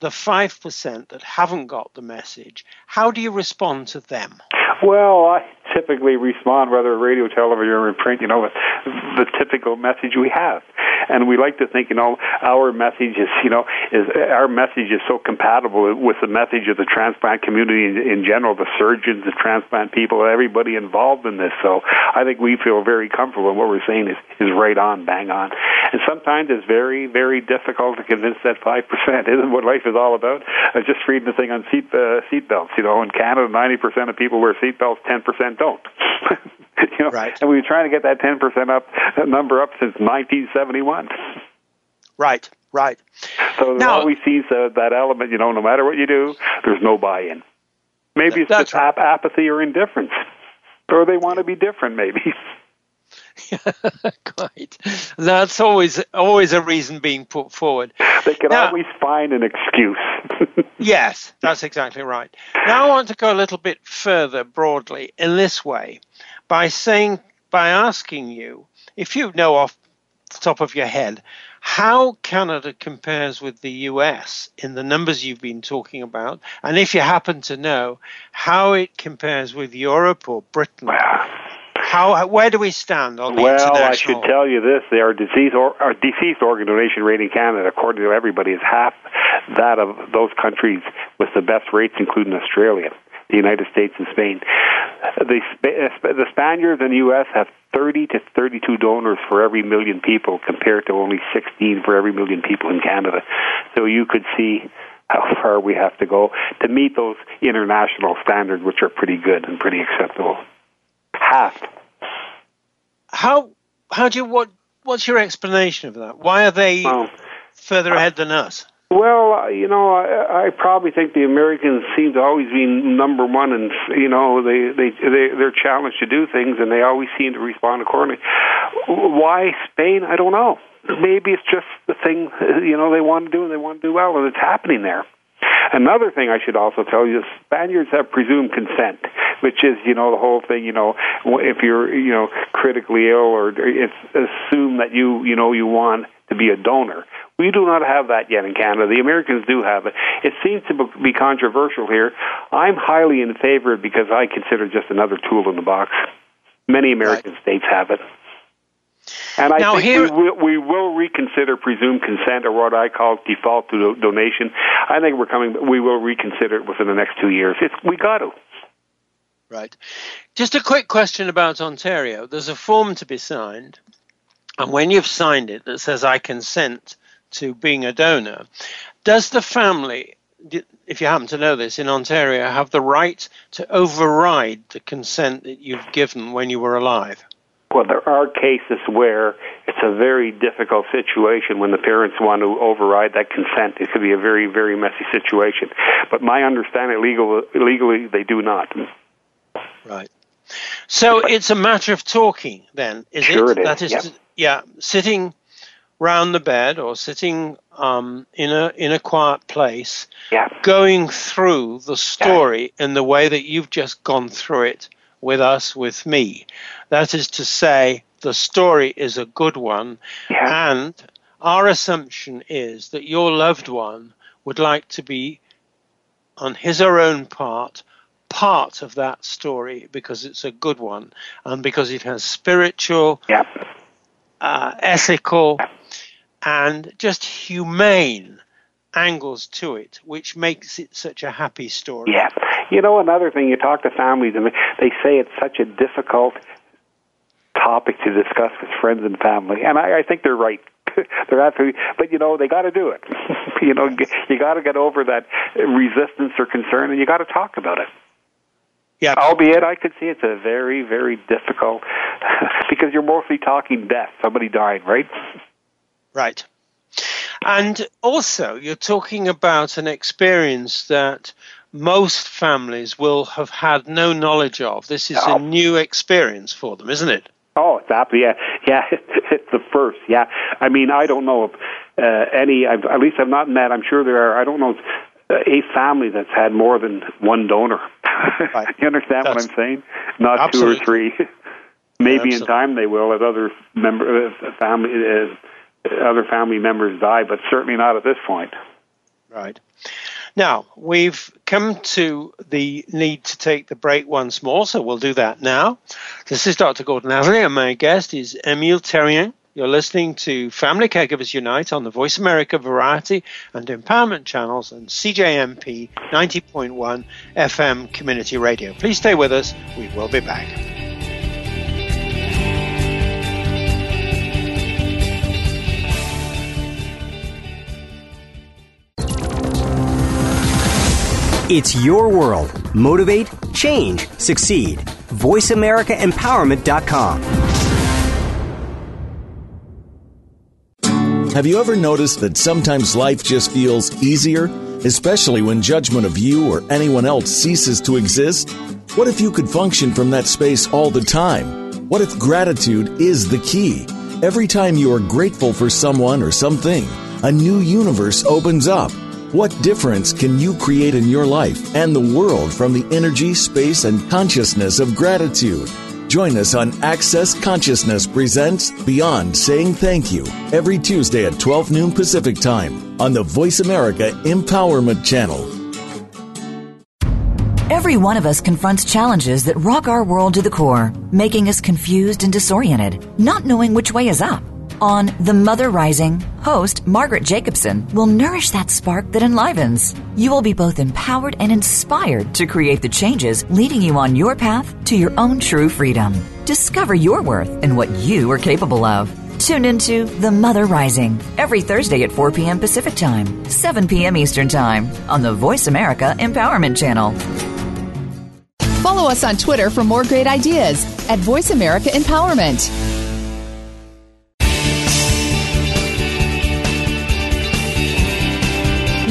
the 5% that haven't got the message. How do you respond to them? Well, I typically respond, whether radio, television, or in print, you know, with the typical message we have and we like to think you know our message is you know is our message is so compatible with the message of the transplant community in, in general, the surgeons, the transplant people, everybody involved in this. So I think we feel very comfortable, and what we're saying is is right on, bang on. And sometimes it's very very difficult to convince that five percent isn't what life is all about. I just reading the thing on seat uh, seat belts. You know, in Canada, ninety percent of people wear seat belts, ten percent don't. you know, right. and we've been trying to get that ten percent up that number up since 1971. Right, right. So now, see sees uh, that element, you know, no matter what you do, there's no buy in. Maybe it's just right. ap- apathy or indifference, or they want to be different, maybe. Quite. That's always always a reason being put forward. They can now, always find an excuse. yes, that's exactly right. Now I want to go a little bit further broadly in this way by saying by asking you if you know off the top of your head how Canada compares with the US in the numbers you've been talking about, and if you happen to know how it compares with Europe or Britain. How where do we stand on the Well, I should tell you this: our disease or our deceased organ donation rate in Canada, according to everybody, is half that of those countries with the best rates, including Australia, the United States, and Spain. The the Spaniards and the U.S. have 30 to 32 donors for every million people, compared to only 16 for every million people in Canada. So you could see how far we have to go to meet those international standards, which are pretty good and pretty acceptable. Half. How how do you what what's your explanation of that? Why are they Well, further ahead than us? Well, uh, you know, I, I probably think the Americans seem to always be number one, and you know, they they they they're challenged to do things, and they always seem to respond accordingly. Why Spain? I don't know. Maybe it's just the thing you know they want to do, and they want to do well, and it's happening there. Another thing I should also tell you is Spaniards have presumed consent, which is, you know, the whole thing, you know, if you're, you know, critically ill or it's assumed that you, you know, you want to be a donor. We do not have that yet in Canada. The Americans do have it. It seems to be controversial here. I'm highly in favor because I consider it just another tool in the box. Many American right. states have it. And I now think here, we, will, we will reconsider presumed consent, or what I call default to donation. I think we're coming. We will reconsider it within the next two years. It's, we got to. Right. Just a quick question about Ontario. There's a form to be signed, and when you've signed it that says I consent to being a donor, does the family, if you happen to know this, in Ontario, have the right to override the consent that you've given when you were alive? Well, there are cases where it's a very difficult situation when the parents want to override that consent. It could be a very, very messy situation. But my understanding, legal, legally, they do not. Right. So it's a matter of talking, then, is sure it? it is. That is, yep. to, yeah, sitting round the bed or sitting um, in a in a quiet place, yeah. going through the story yeah. in the way that you've just gone through it with us, with me. That is to say, the story is a good one, yeah. and our assumption is that your loved one would like to be, on his or her own part, part of that story because it's a good one and because it has spiritual, yeah. uh, ethical, and just humane angles to it, which makes it such a happy story. Yeah. You know, another thing, you talk to families and they say it's such a difficult topic to discuss with friends and family, and I, I think they're right. they're absolutely, but you know, they got to do it. you know, you got to get over that resistance or concern, and you got to talk about it. Yeah. Albeit, I could see it's a very, very difficult because you're mostly talking death, somebody dying, right? Right. And also, you're talking about an experience that most families will have had no knowledge of. This is oh. a new experience for them, isn't it? Oh, it's exactly. Yeah, yeah. It's the first. Yeah. I mean, I don't know of uh, any. I've, at least I've not met. I'm sure there are. I don't know uh, a family that's had more than one donor. Right. you understand that's, what I'm saying? Not absolutely. two or three. Maybe yeah, in time they will, as other member uh, family. Uh, other family members die, but certainly not at this point. Right. Now, we've come to the need to take the break once more, so we'll do that now. This is Dr. Gordon Atherley, and my guest is Emile Therien. You're listening to Family Caregivers Unite on the Voice America Variety and Empowerment channels and CJMP 90.1 FM Community Radio. Please stay with us. We will be back. It's your world. Motivate, change, succeed. VoiceAmericaEmpowerment.com. Have you ever noticed that sometimes life just feels easier, especially when judgment of you or anyone else ceases to exist? What if you could function from that space all the time? What if gratitude is the key? Every time you are grateful for someone or something, a new universe opens up what difference can you create in your life and the world from the energy, space, and consciousness of gratitude? Join us on Access Consciousness Presents Beyond Saying Thank You every Tuesday at 12 noon Pacific Time on the Voice America Empowerment Channel. Every one of us confronts challenges that rock our world to the core, making us confused and disoriented, not knowing which way is up. On The Mother Rising, host Margaret Jacobson will nourish that spark that enlivens. You will be both empowered and inspired to create the changes leading you on your path to your own true freedom. Discover your worth and what you are capable of. Tune into The Mother Rising every Thursday at 4 p.m. Pacific Time, 7 p.m. Eastern Time on the Voice America Empowerment Channel. Follow us on Twitter for more great ideas at Voice America Empowerment.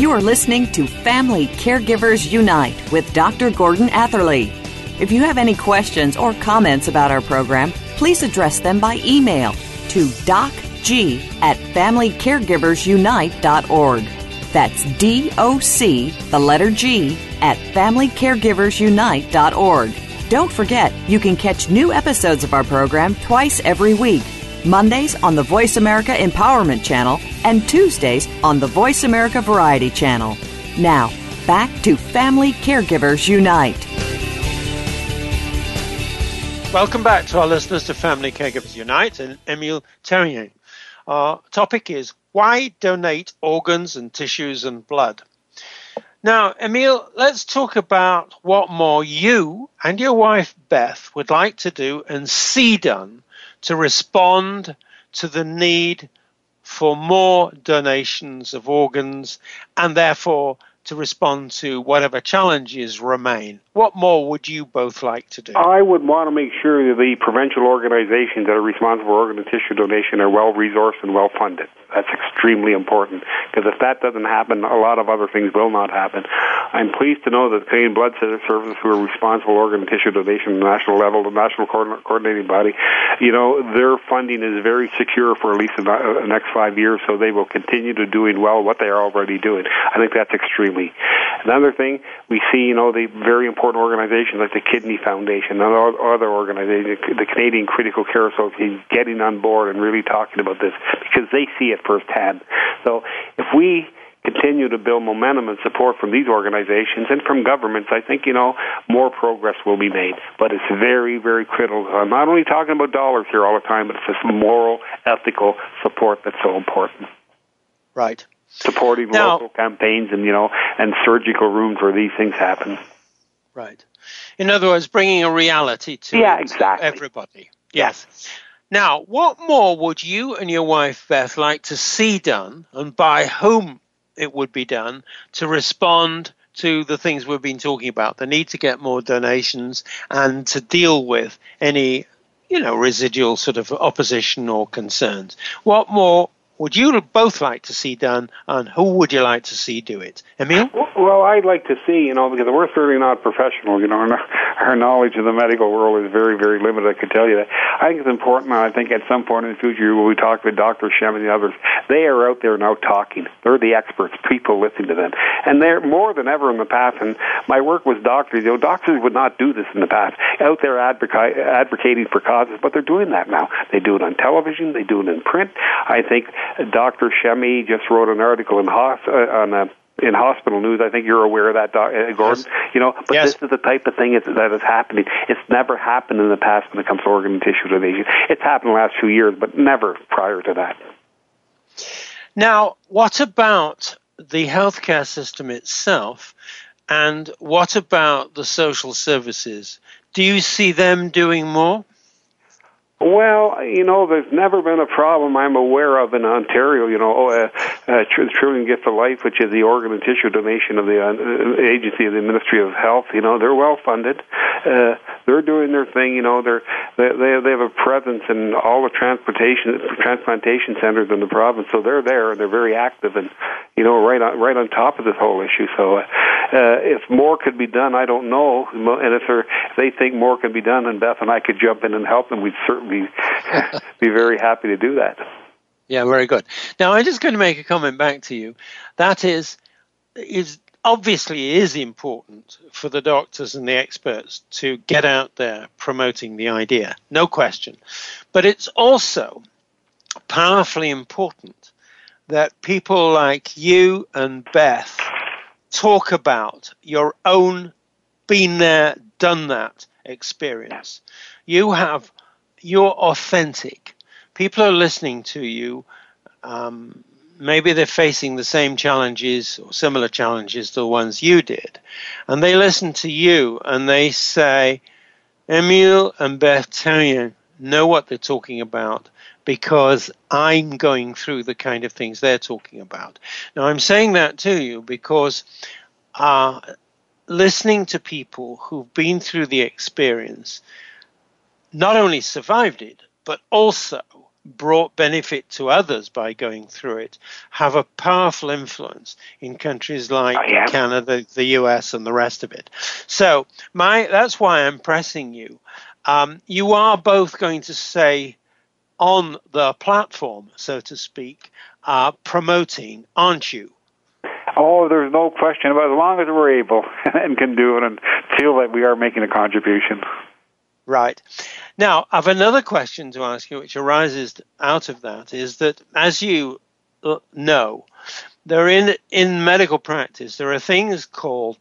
You are listening to Family Caregivers Unite with Dr. Gordon Atherley. If you have any questions or comments about our program, please address them by email to docg at familycaregiversunite.org. That's D O C, the letter G, at familycaregiversunite.org. Don't forget, you can catch new episodes of our program twice every week. Mondays on the Voice America Empowerment Channel and Tuesdays on the Voice America Variety Channel. Now, back to Family Caregivers Unite. Welcome back to our listeners to Family Caregivers Unite and Emile Therien. Our topic is why donate organs and tissues and blood? Now, Emile, let's talk about what more you and your wife Beth would like to do and see done to respond to the need for more donations of organs and therefore to respond to whatever challenges remain. What more would you both like to do? I would want to make sure that the provincial organizations that are responsible for organ and tissue donation are well resourced and well funded. That's extremely important because if that doesn't happen, a lot of other things will not happen. I'm pleased to know that the Canadian Blood Service, who are responsible organ tissue donation at the national level, the national coordinating body, you know, their funding is very secure for at least the next five years, so they will continue to doing well what they are already doing. I think that's extremely. Another thing, we see, you know, the very important organizations like the Kidney Foundation and other organizations, the Canadian Critical Care Association, getting on board and really talking about this because they see it firsthand. So if we continue to build momentum and support from these organizations and from governments, I think, you know, more progress will be made. But it's very, very critical. I'm not only talking about dollars here all the time, but it's this moral, ethical support that's so important. Right. Supporting now, local campaigns and, you know, and surgical rooms where these things happen. Right. In other words, bringing a reality to yeah, exactly. everybody. Yes. Now, what more would you and your wife Beth like to see done, and by whom it would be done, to respond to the things we've been talking about? The need to get more donations and to deal with any, you know, residual sort of opposition or concerns. What more would you both like to see done, and who would you like to see do it? Emile? Well, I'd like to see, you know, because we're certainly not professional, you know, our, knowledge of the medical world is very, very limited, I can tell you that. I think it's important, and I think at some point in the future, when we talk with Dr. Shemie and the others, they are out there now talking. They're the experts, people listening to them. And they're more than ever in the past, and my work with doctors, you know, doctors would not do this in the past, out there advoca- advocating for causes, but they're doing that now. They do it on television, they do it in print. I think Dr. Shemie just wrote an article in uh, on a in hospital news. I think you're aware of that, uh, Gordon. Yes. You know, but yes. this is the type of thing that is happening. It's never happened in the past when it comes to organ and tissue donation. It's happened the last few years, but never prior to that. Now, what about the healthcare system itself, and what about the social services? Do you see them doing more? Well, you know, there's never been a problem I'm aware of in Ontario. You know, oh, uh, uh, Trillium Gift of Life, which is the organ and tissue donation of the uh, agency of the Ministry of Health. You know, they're well funded. Uh, they're doing their thing. You know, they're they they they have a presence in all the transportation transplantation centers in the province, so they're there and they're very active and you know right on right on top of this whole issue. So, uh, uh, if more could be done, I don't know. And if, if they think more can be done, and Beth and I could jump in and help them, we'd certainly be be very happy to do that. Yeah, very good. Now, I'm just going to make a comment back to you. That is, is obviously is important for the doctors and the experts to get out there promoting the idea, no question. But it's also powerfully important that people like you and Beth talk about your own been there, done that experience. You have you're authentic. People are listening to you. Um, maybe they're facing the same challenges or similar challenges to the ones you did. And they listen to you and they say, Emile and Therien know what they're talking about because I'm going through the kind of things they're talking about. Now, I'm saying that to you because uh, listening to people who've been through the experience not only survived it, but also brought benefit to others by going through it have a powerful influence in countries like oh, yeah. Canada, the US, and the rest of it. So my that's why I'm pressing you. Um, you are both going to say on the platform, so to speak, uh, promoting, aren't you? Oh, there's no question about it. As long as we're able and can do it and feel that we are making a contribution. Right. Now, I've another question to ask you, which arises out of that, is that as you uh, know, there in in medical practice there are things called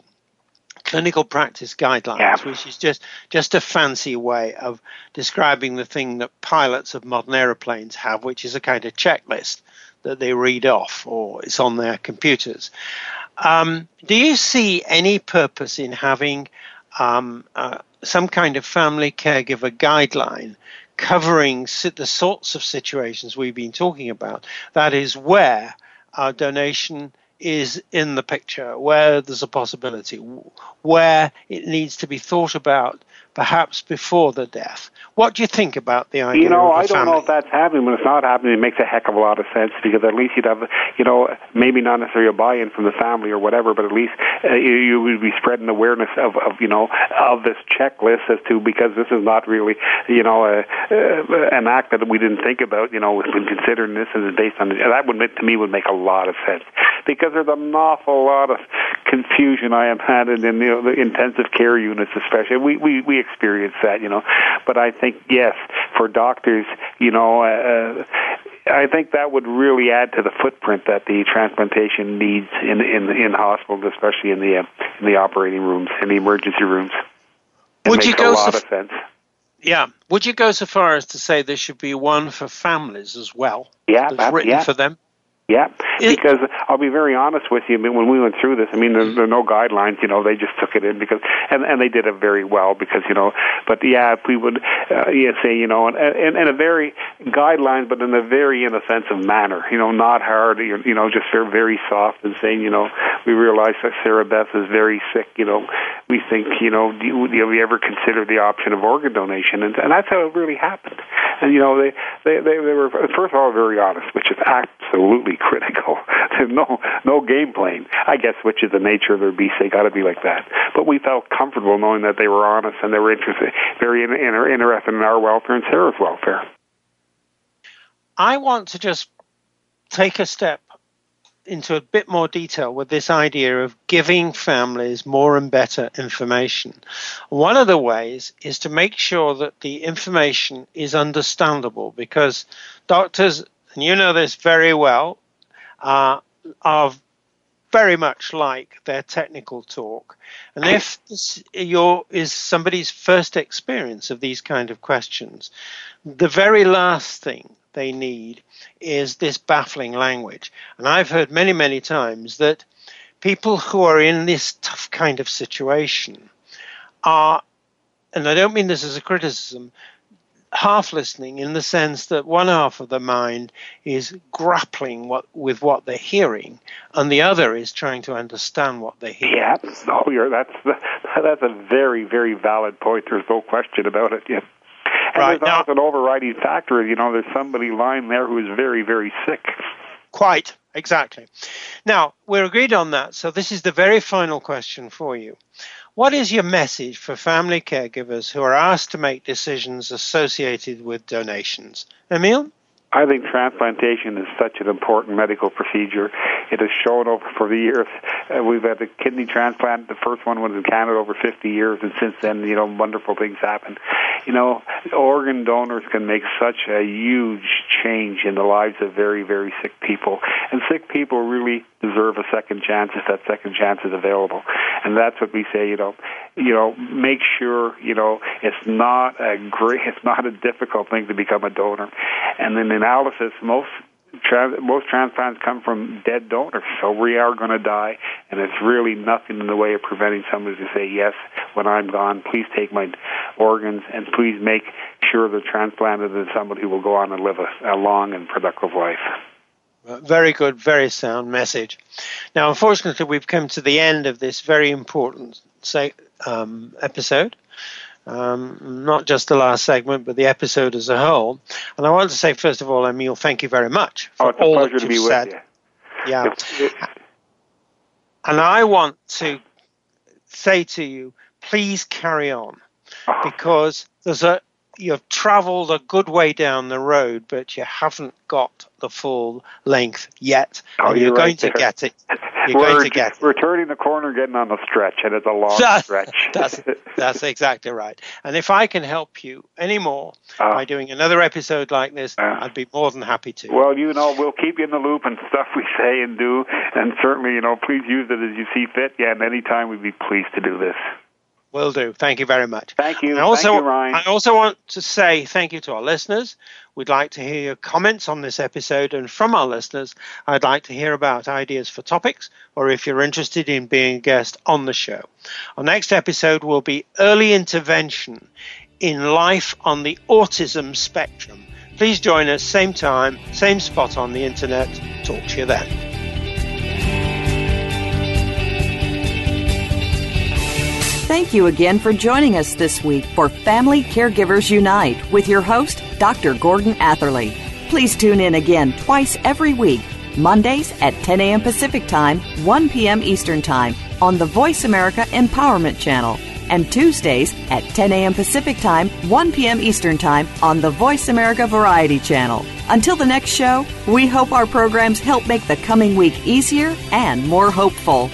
clinical practice guidelines, yeah. which is just just a fancy way of describing the thing that pilots of modern aeroplanes have, which is a kind of checklist that they read off or it's on their computers. Um, do you see any purpose in having um, uh, some kind of family caregiver guideline covering the sorts of situations we've been talking about? That is where our donation is in the picture, where there's a possibility, where it needs to be thought about perhaps before the death. What do you think about the idea? You know, I don't family? know if that's happening. When it's not happening, it makes a heck of a lot of sense because at least you'd have, you know, maybe not necessarily a buy-in from the family or whatever, but at least uh, you, you would be spreading awareness of, of, you know, of this checklist as to because this is not really, you know, a, uh, an act that we didn't think about. You know, when considering this is based on that would to me would make a lot of sense because there's an awful lot of confusion I have had in, in you know, the intensive care units, especially. We we we experience that, you know. But I think yes, for doctors, you know. Uh, I think that would really add to the footprint that the transplantation needs in in in hospitals, especially in the uh, in the operating rooms, in the emergency rooms. It would you go a lot so of sense. Yeah. Would you go so far as to say there should be one for families as well? Yeah, that's written yeah. for them. Yeah, because I'll be very honest with you. I mean, when we went through this, I mean, there, there are no guidelines. You know, they just took it in because, and and they did it very well because you know. But yeah, if we would, uh, yeah, say you know, and and, and a very guidelines, but in a very inoffensive manner. You know, not hard. You know, just very very soft and saying, you know, we realize that Sarah Beth is very sick. You know, we think, you know, do you, do you ever consider the option of organ donation? And, and that's how it really happened. And you know, they they they, they were first of all very honest, which is absolutely critical. There's no no game playing. I guess which is the nature of their beast. They got to be like that. But we felt comfortable knowing that they were honest and they were interested, very in, in, interested in our welfare and Sarah's welfare. I want to just take a step into a bit more detail with this idea of giving families more and better information. One of the ways is to make sure that the information is understandable because doctors, and you know this very well, uh, are very much like their technical talk. And if this your, is somebody's first experience of these kind of questions, the very last thing they need is this baffling language. And I've heard many, many times that people who are in this tough kind of situation are, and I don't mean this as a criticism, half listening in the sense that one half of the mind is grappling what, with what they're hearing, and the other is trying to understand what they hear. Yeah, oh, you're, that's that's a very very valid point. There's no question about it. Yeah. And right, there's now, an overriding factor. You know, there's somebody lying there who is very very sick. Quite exactly. Now we're agreed on that. So this is the very final question for you. What is your message for family caregivers who are asked to make decisions associated with donations? Emile? I think transplantation is such an important medical procedure. It has shown over for the years. Uh, we've had a kidney transplant. The first one was in Canada over 50 years, and since then, you know, wonderful things happen. You know, organ donors can make such a huge change in the lives of very, very sick people, and sick people really deserve a second chance if that second chance is available. And that's what we say. You know, you know, make sure you know it's not a great, it's not a difficult thing to become a donor, and then analysis, most Most transplants come from dead donors, so we are going to die, and it's really nothing in the way of preventing somebody to say yes when I'm gone. Please take my organs, and please make sure they're transplanted to somebody who will go on and live a, a long and productive life. Very good, very sound message. Now, unfortunately, we've come to the end of this very important say, um, episode um, not just the last segment, but the episode as a whole. And I want to say, first of all, Emile, thank you very much for oh, all that you've said. with you. Yeah. And I want to say to you, please carry on Oh. because there's a you've traveled a good way down the road, but you haven't got the full length yet. Oh, you're, you're going to get it. You're we're, going to get it. we're turning the corner, getting on the stretch, and it's a long That- stretch. that's, that's exactly right. And if I can help you anymore Uh, by doing another episode like this, uh, I'd be more than happy to. Well, you know, we'll keep you in the loop and stuff we say and do, and certainly, you know, please use it as you see fit. Yeah, and anytime we'd be pleased to do this. Will do. Thank you very much. Thank you. I also, Thank you, Ryan. I also want to say thank you to our listeners. We'd like to hear your comments on this episode, and from our listeners, I'd like to hear about ideas for topics, or if you're interested in being a guest on the show. Our next episode will be early intervention in life on the autism spectrum. Please join us, same time, same spot on the internet. Talk to you then. Thank you again for joining us this week for Family Caregivers Unite with your host, Dr. Gordon Atherley. Please tune in again twice every week, Mondays at 10 a.m. Pacific Time, 1 p.m. Eastern Time on the Voice America Empowerment Channel, and Tuesdays at 10 a.m. Pacific Time, 1 p.m. Eastern Time on the Voice America Variety Channel. Until the next show, we hope our programs help make the coming week easier and more hopeful.